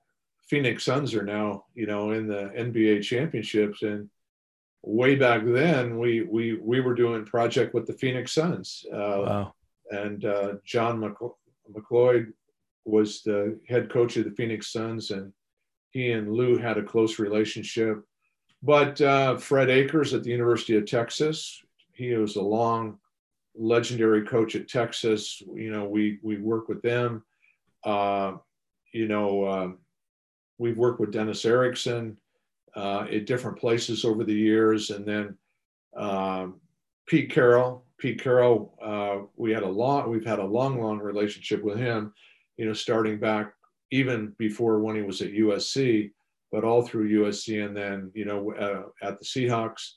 Phoenix Suns are now, you know, in the NBA championships. And way back then, we we we were doing project with the Phoenix Suns. Uh, wow. And uh, John MacLeod was the head coach of the Phoenix Suns, and he and Lou had a close relationship. But uh, Fred Akers at the University of Texas, he was a long, legendary coach at Texas. You know, we we work with them. Uh, you know, uh, we've worked with Dennis Erickson uh, at different places over the years, and then um, Pete Carroll. Pete Carroll, uh, we had a long, we've had a long, long relationship with him. You know, starting back even before when he was at USC but all through USC and then, you know, uh, at the Seahawks.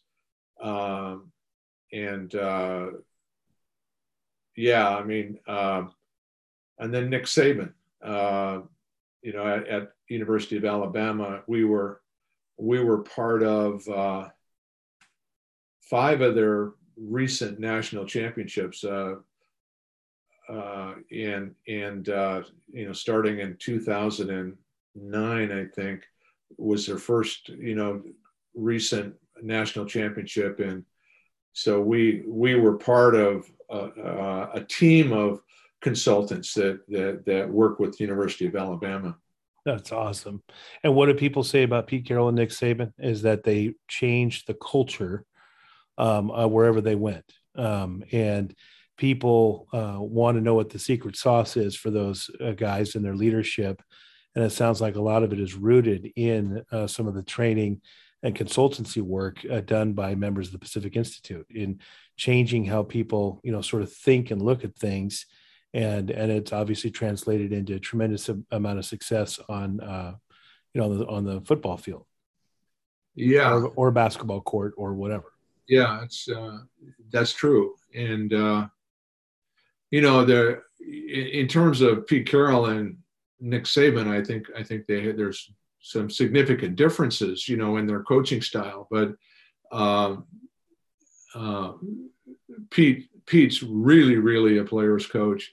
Um, and uh, yeah, I mean, uh, and then Nick Saban, uh, you know, at, at, University of Alabama, we were we were part of uh, five of their recent national championships. Uh, uh, and and uh, you know starting in 2009 i think was their first you know recent national championship. And so we we were part of a, a team of consultants that, that that work with the university of alabama. That's awesome. And what do people say about pete carroll and nick saban? Is that they changed the culture um, uh, wherever they went um, and people uh, want to know what the secret sauce is for those uh, guys and their leadership. And it sounds like a lot of it is rooted in uh, some of the training and consultancy work uh, done by members of the Pacific Institute in changing how people, you know, sort of think and look at things. And, and it's obviously translated into a tremendous amount of success on, uh, you know, on the, on the football field. Yeah. Or, or basketball court or whatever. Yeah, it's, uh, that's true. And, uh, you know, the in terms of Pete Carroll and Nick Saban, I think I think they there's some significant differences, you know, in their coaching style. But um, uh, Pete Pete's really really a player's coach.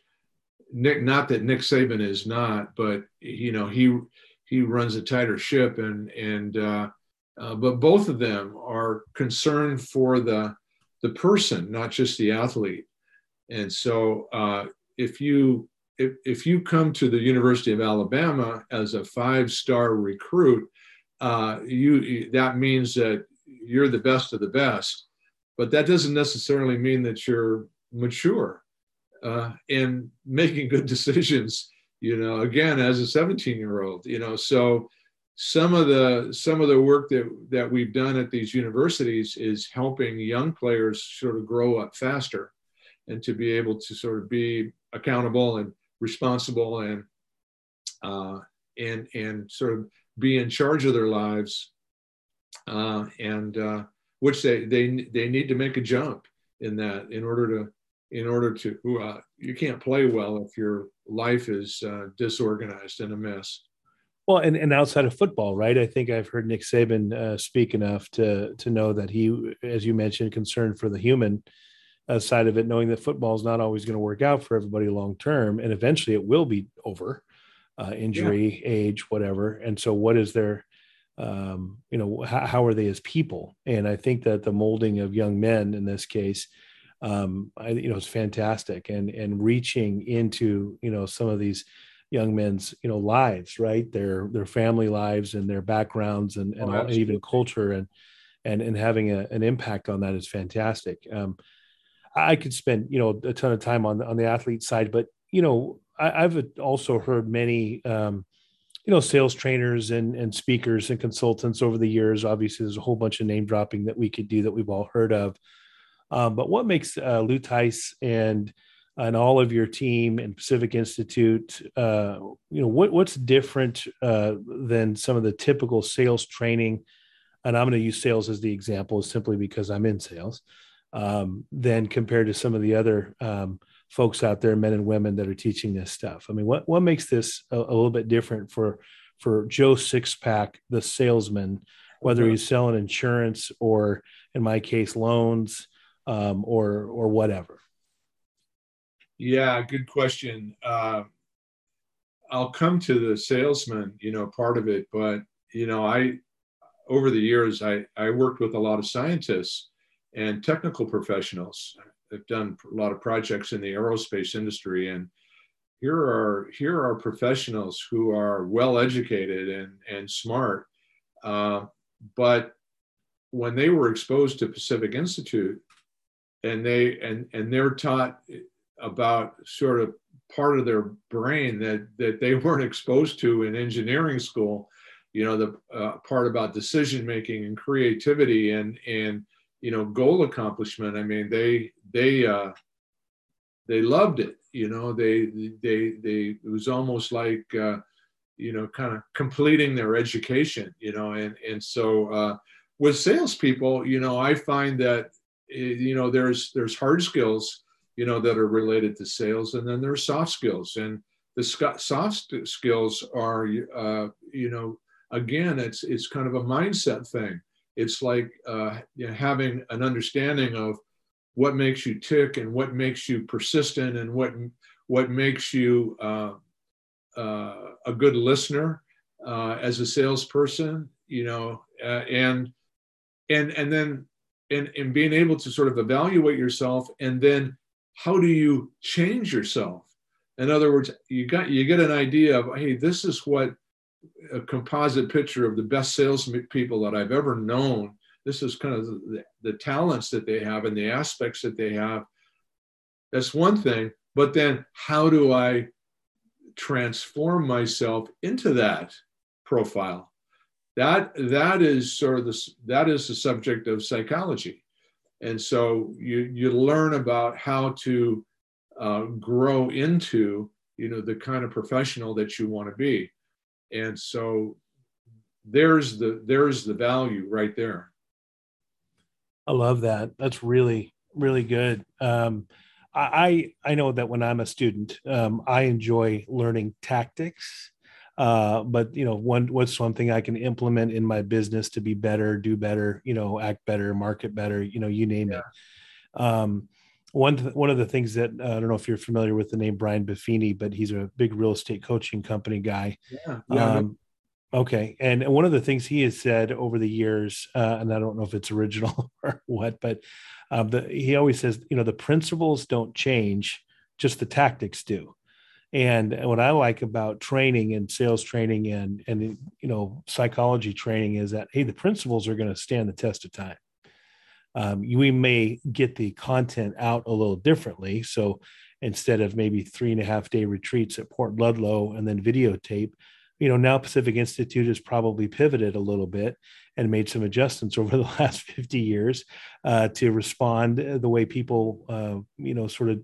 Nick, not that Nick Saban is not, but you know he he runs a tighter ship, and and uh, uh, but both of them are concerned for the the person, not just the athlete. And so uh, if you if, if you come to the University of Alabama as a five-star recruit, uh, you that means that you're the best of the best, but that doesn't necessarily mean that you're mature uh, in making good decisions. You know, again, as a 17-year-old, you know, so some of the some of the work that that we've done at these universities is helping young players sort of grow up faster and to be able to sort of be accountable and responsible and uh, and and sort of be in charge of their lives uh, and uh, which they they they need to make a jump in that in order to in order to uh, you can't play well if your life is uh, disorganized and a mess well and, and outside of football right i think i've heard nick saban uh, speak enough to to know that he as you mentioned concerned for the human uh, side of it, knowing that football is not always going to work out for everybody long term, and eventually it will be over, uh, injury, yeah. age, whatever. And so, what is their, um, you know, how, how, are they as people? And I think that the molding of young men in this case, um, I, you know, is fantastic, and and reaching into you know some of these young men's you know lives, right? Their their family lives and their backgrounds and and, oh, even culture and and and having a, an impact on that is fantastic. Um, I could spend you know a ton of time on on the athlete side, but you know I, have also heard many um, you know sales trainers and and speakers and consultants over the years. Obviously, there's a whole bunch of name dropping that we could do that we've all heard of. Um, but what makes uh, Lou Tice and and all of your team and Pacific Institute, uh, you know, what what's different uh, than some of the typical sales training? And I'm going to use sales as the example, simply because I'm in sales um, than compared to some of the other um, folks out there, men and women that are teaching this stuff. I mean, what what makes this a, a little bit different for for Joe Sixpack, the salesman, whether he's selling insurance or, in my case, loans um, or or whatever? Yeah, good question. Uh, I'll come to the salesman, you know, part of it, but you know, I over the years I I worked with a lot of scientists and technical professionals. I've done a lot of projects in the aerospace industry, and here are here are professionals who are well educated and and smart, uh, but when they were exposed to Pacific Institute, and they and and they're taught about sort of part of their brain that that they weren't exposed to in engineering school you know the uh, part about decision making and creativity and and you know goal accomplishment. I mean they they uh they loved it you know they they they it was almost like uh you know kind of completing their education you know and and so uh with salespeople you know i find that eh, you know there's there's hard skills you know that are related to sales and then there's soft skills and the soft skills are uh you know again it's it's kind of a mindset thing. It's like uh, you know, having an understanding of what makes you tick and what makes you persistent and what what makes you uh, uh, a good listener uh, as a salesperson you know uh, and and and then and, and being able to sort of evaluate yourself and then how do you change yourself? In other words you got you get an idea of hey this is what a composite picture of the best salespeople that i've ever known. This is kind of the, the talents that they have and the aspects that they have. That's one thing but then how do i transform myself into that profile? That that is sort of this that is the subject of psychology and so you you learn about how to uh, grow into you know the kind of professional that you want to be. And so there's the there's the value right there. I love that. That's really really good. Um, i i know that when i'm a student um, i enjoy learning tactics uh, but you know, one what's one thing I can implement in my business to be better, do better, you know, act better, market better, you know, you name yeah. it. Um, one th- one of the things that uh, I don't know if you're familiar with the name Brian Buffini, but he's a big real estate coaching company guy. Yeah. yeah um, okay, and one of the things he has said over the years, uh, and I don't know if it's original or what, but um, the, he always says, you know, the principles don't change, just the tactics do. And what I like about training and sales training and and you know psychology training is that hey, the principles are going to stand the test of time. Um, we may get the content out a little differently. So instead of maybe three and a half day retreats at Port Ludlow and then videotape, you know, now Pacific Institute has probably pivoted a little bit and made some adjustments over the last 50 years uh, to respond the way people, uh, you know, sort of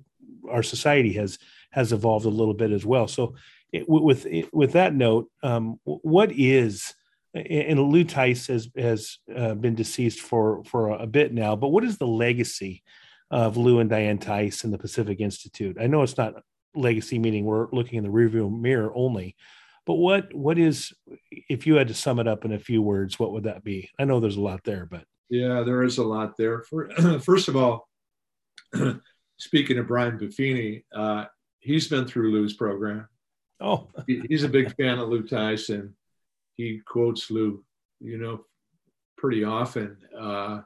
our society has has evolved a little bit as well. So, it, with with that note, um, what is and Lou Tice has has uh, been deceased for for a bit now, but what is the legacy of Lou and Diane Tice and the Pacific Institute? I know it's not legacy meaning we're looking in the rearview mirror only, but what what is if you had to sum it up in a few words, what would that be? I know there's a lot there, but yeah, there is a lot there. For, first of all, speaking of Brian Buffini, uh, he's been through Lou's program. Oh, he, he's a big fan of Lou Tyson. He quotes Lou, you know, pretty often uh,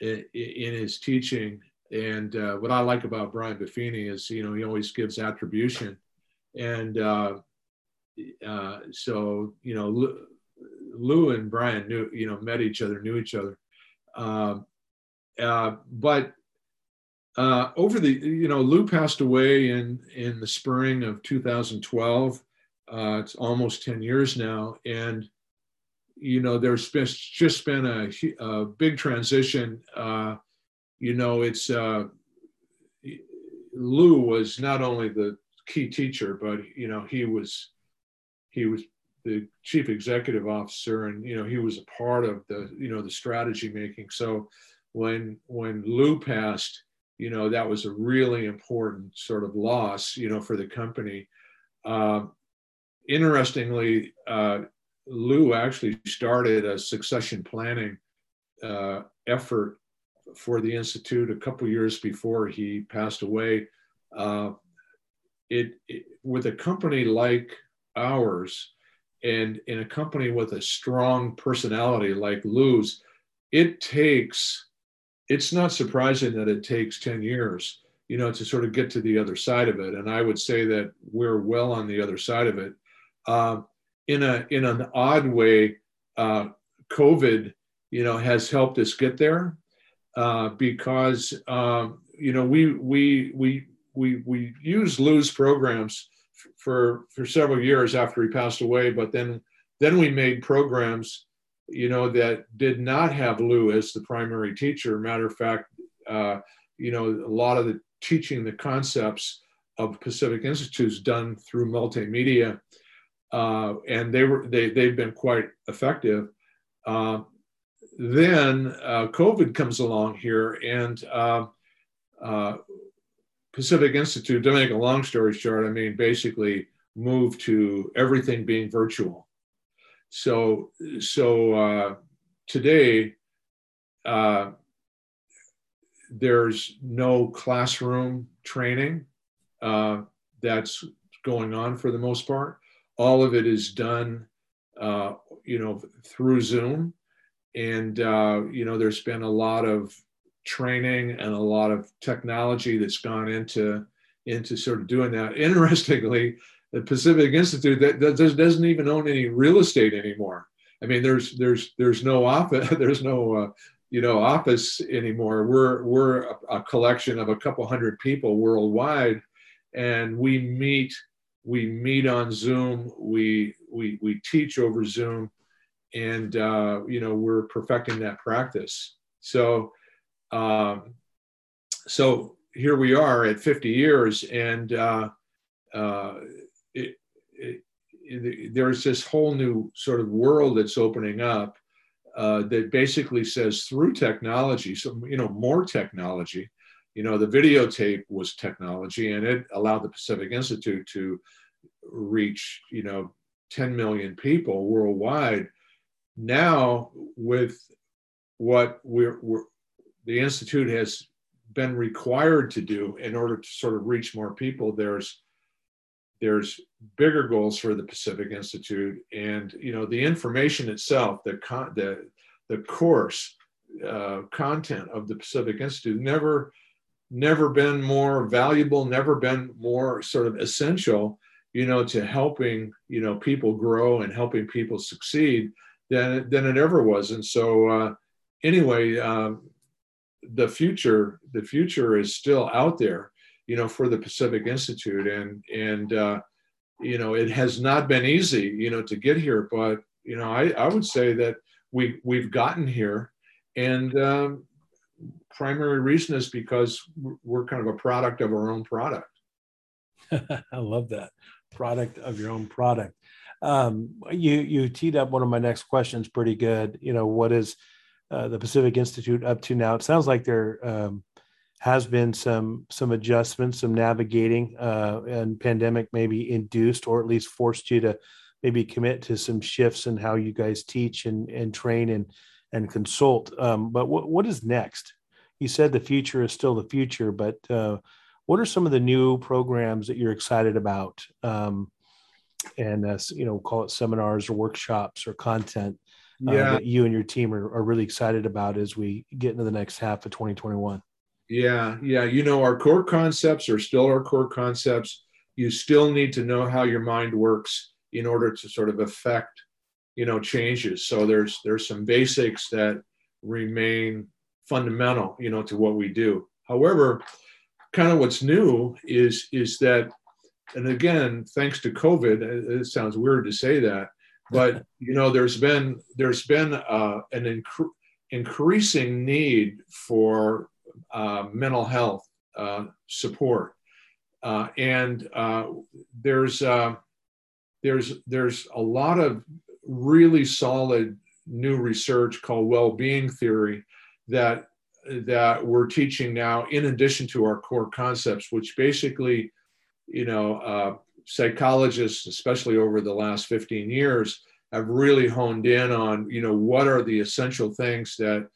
in, in, his teaching. And uh, what I like about Brian Buffini is, you know, he always gives attribution. And uh, uh so, you know, Lou, Lou, and Brian knew, you know, met each other, knew each other. Um, uh, but uh, over the, you know, Lou passed away in in the spring of 2012. Uh, it's almost 10 years now, and you know, there's been, just been a, a big transition. Uh, you know, it's uh, Lou was not only the key teacher, but you know, he was he was the chief executive officer, and you know, he was a part of the you know the strategy making. So when when Lou passed you know that was a really important sort of loss you know for the company. Uh, interestingly uh, lou actually started a succession planning uh, effort for the institute a couple years before he passed away. Uh, it, it, with a company like ours and in a company with a strong personality like lou's it takes it's not surprising that it takes 10 years you know to sort of get to the other side of it. And i would say that we're well on the other side of it. Uh, in a in an odd way uh, covid you know has helped us get there uh, because um, you know we we we we we used lou's programs for for several years after he passed away but then then we made programs you know, that did not have Lou as the primary teacher. Matter of fact, uh, you know, a lot of the teaching the concepts of Pacific Institutes done through multimedia, uh, and they were they they've been quite effective. Uh, then uh, COVID comes along here, and uh, uh, Pacific Institute. To make a long story short, I mean, basically moved to everything being virtual. So, so uh, today, uh, there's no classroom training uh, that's going on for the most part. All of it is done, uh, you know, through Zoom, and uh, you know, there's been a lot of training and a lot of technology that's gone into into sort of doing that. Interestingly, the Pacific Institute that, that doesn't even own any real estate anymore. I mean, there's there's there's no office, there's no uh, you know office anymore. We're we're a, a, collection of a couple hundred people worldwide, and we meet we meet on Zoom. We we we teach over Zoom, and uh, you know we're perfecting that practice. So um, so here we are at 50 years, and uh, uh, it, it, there's this whole new sort of world that's opening up uh, that basically says through technology, so you know more technology. You know, the videotape was technology, and it allowed the Pacific Institute to reach you know 10 million people worldwide. Now, with what we're, we're the institute has been required to do in order to sort of reach more people, there's there's bigger goals for the Pacific Institute, and you know the information itself, the con- the the course uh, content of the Pacific Institute never never been more valuable, never been more sort of essential, you know, to helping you know people grow and helping people succeed than than it ever was. And so uh, anyway, um, the future the future is still out there you know, for the Pacific Institute. And, and, uh, you know, it has not been easy, you know, to get here, but, you know, I, I would say that we, we've gotten here and, um, primary reason is because we're kind of a product of our own product. I love that product of your own product. Um, you you teed up one of my next questions pretty good. You know, what is uh, the Pacific Institute up to now? It sounds like they're um, has been some some adjustments, some navigating, uh, and pandemic maybe induced or at least forced you to maybe commit to some shifts in how you guys teach and and train and and consult. Um, but what what is next? You said the future is still the future, but uh, what are some of the new programs that you're excited about? Um, and uh, you know, call it seminars or workshops or content uh, yeah. that you and your team are, are really excited about as we get into the next half of 2021. Yeah, yeah. You know, our core concepts are still our core concepts. You still need to know how your mind works in order to sort of affect, you know, changes. So there's there's some basics that remain fundamental, you know, to what we do. However, kind of what's new is is that, and again, thanks to COVID, it sounds weird to say that, but you know, there's been there's been uh, an inc- increasing need for uh, mental health uh, support. Uh, and uh, there's, uh, there's, there's a lot of really solid new research called well-being theory that, that we're teaching now in addition to our core concepts, which basically, you know, uh, psychologists, especially over the last 15 years, have really honed in on, you know, what are the essential things that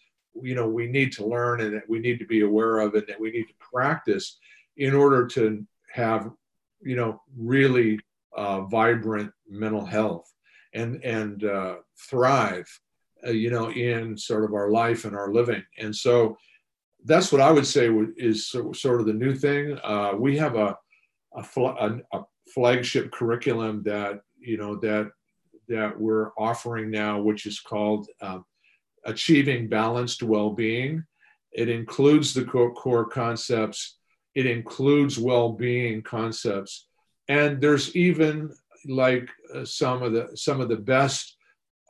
you know we need to learn and that we need to be aware of and that we need to practice in order to have you know really uh, vibrant mental health and and uh, thrive uh, you know in sort of our life and our living. And so that's what i would say is sort of the new thing. Uh, we have a a, a a flagship curriculum that you know that that we're offering now which is called um, achieving balanced well-being. It includes the core, core concepts. It includes well-being concepts, and there's even like uh, some of the some of the best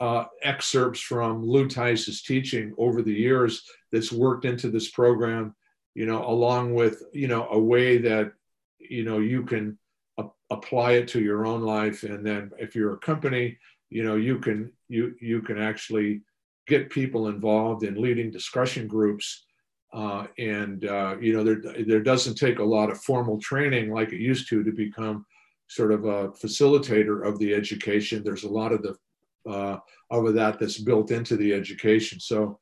uh, excerpts from Lou Tice's teaching over the years that's worked into this program. You know, along with you know a way that you know you can a- apply it to your own life, and then if you're a company, you know you can you you can actually get people involved in leading discussion groups. Uh, and uh, you know there there doesn't take a lot of formal training like it used to to become sort of a facilitator of the education. There's a lot of the uh, of that that's built into the education. So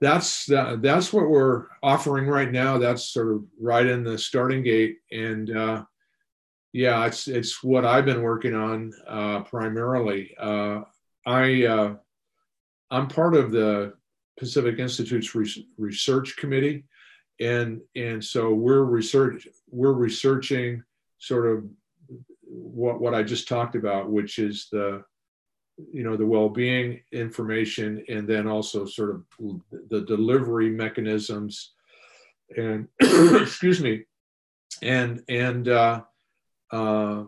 that's that's what we're offering right now. That's sort of right in the starting gate, and uh, yeah, it's it's what I've been working on uh, primarily. Uh, I uh, I'm part of the Pacific Institute's research committee, and and so we're research we're researching sort of what what I just talked about, which is the you know the well-being information and then also sort of the delivery mechanisms and excuse me and and uh, uh,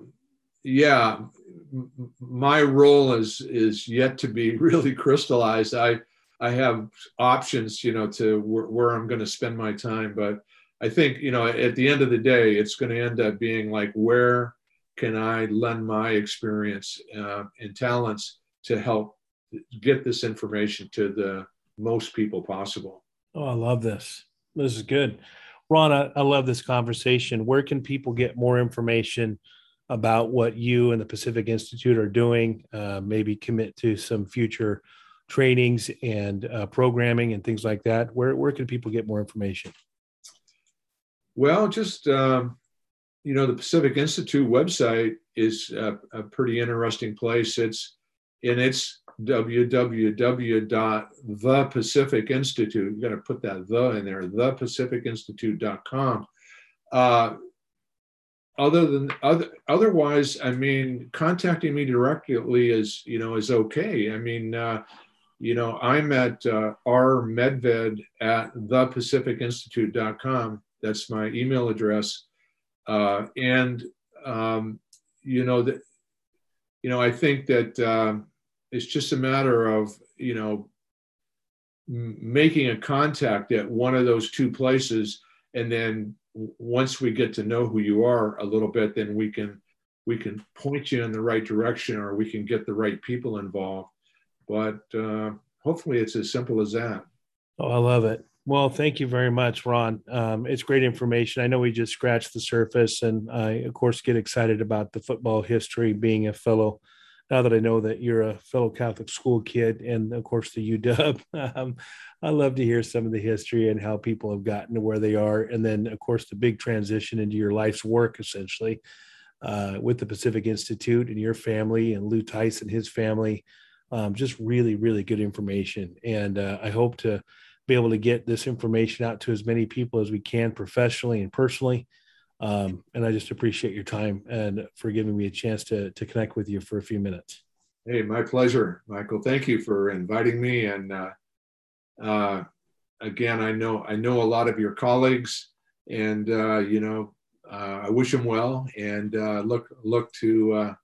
yeah my role is is yet to be really crystallized i i have options you know to where, where i'm going to spend my time but i think you know at the end of the day it's going to end up being like where can i lend my experience uh, and talents to help get this information to the most people possible. Oh, I love this. This is good. Ron, I, I love this conversation. Where can people get more information about what you and the Pacific Institute are doing? Uh, maybe commit to some future trainings and uh, programming and things like that. Where, where can people get more information? Well, just, um, you know, the Pacific Institute website is a, a pretty interesting place. It's in it's www.thepacificinstitute. You're going to put that the in there, thepacificinstitute.com. Uh, other than other, otherwise, I mean, contacting me directly is you know is okay. I mean, uh, you know, I'm at uh, rmedved at thepacificinstitute.com. That's my email address, uh, and um, you know that you know I think that. Um, it's just a matter of you know making a contact at one of those two places and then once we get to know who you are a little bit then we can we can point you in the right direction or we can get the right people involved. But uh, hopefully it's as simple as that. Oh i love it. Well thank you very much ron. Um, it's great information. I know we just scratched the surface and i of course get excited about the football history being a fellow now that I know that you're a fellow Catholic school kid and of course the UW, um, I love to hear some of the history and how people have gotten to where they are. And then of course the big transition into your life's work essentially uh, with the Pacific Institute and your family and Lou Tice and his family. Um, just really, really good information. And uh, I hope to be able to get this information out to as many people as we can professionally and personally. Um, and I just appreciate your time and for giving me a chance to, to connect with you for a few minutes. Hey, my pleasure, Michael. Thank you for inviting me. And uh, uh, again, I know I know a lot of your colleagues, and uh, you know, uh, I wish them well, and uh, look look to uh,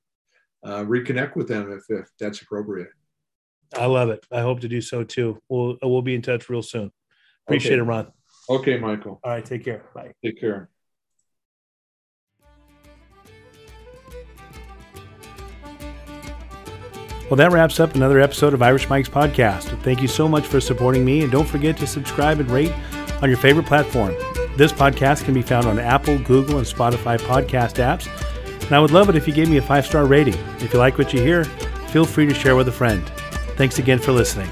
reconnect with them if, if that's appropriate. I love it. I hope to do so too. We'll we'll be in touch real soon. Appreciate okay. it, Ron. Okay, Michael. All right. Take care. Bye. Take care. Well, that wraps up another episode of Irish Mike's podcast. Thank you so much for supporting me, and don't forget to subscribe and rate on your favorite platform. This podcast can be found on Apple, Google, and Spotify podcast apps. And I would love it if you gave me a five star rating. If you like what you hear, feel free to share with a friend. Thanks again for listening.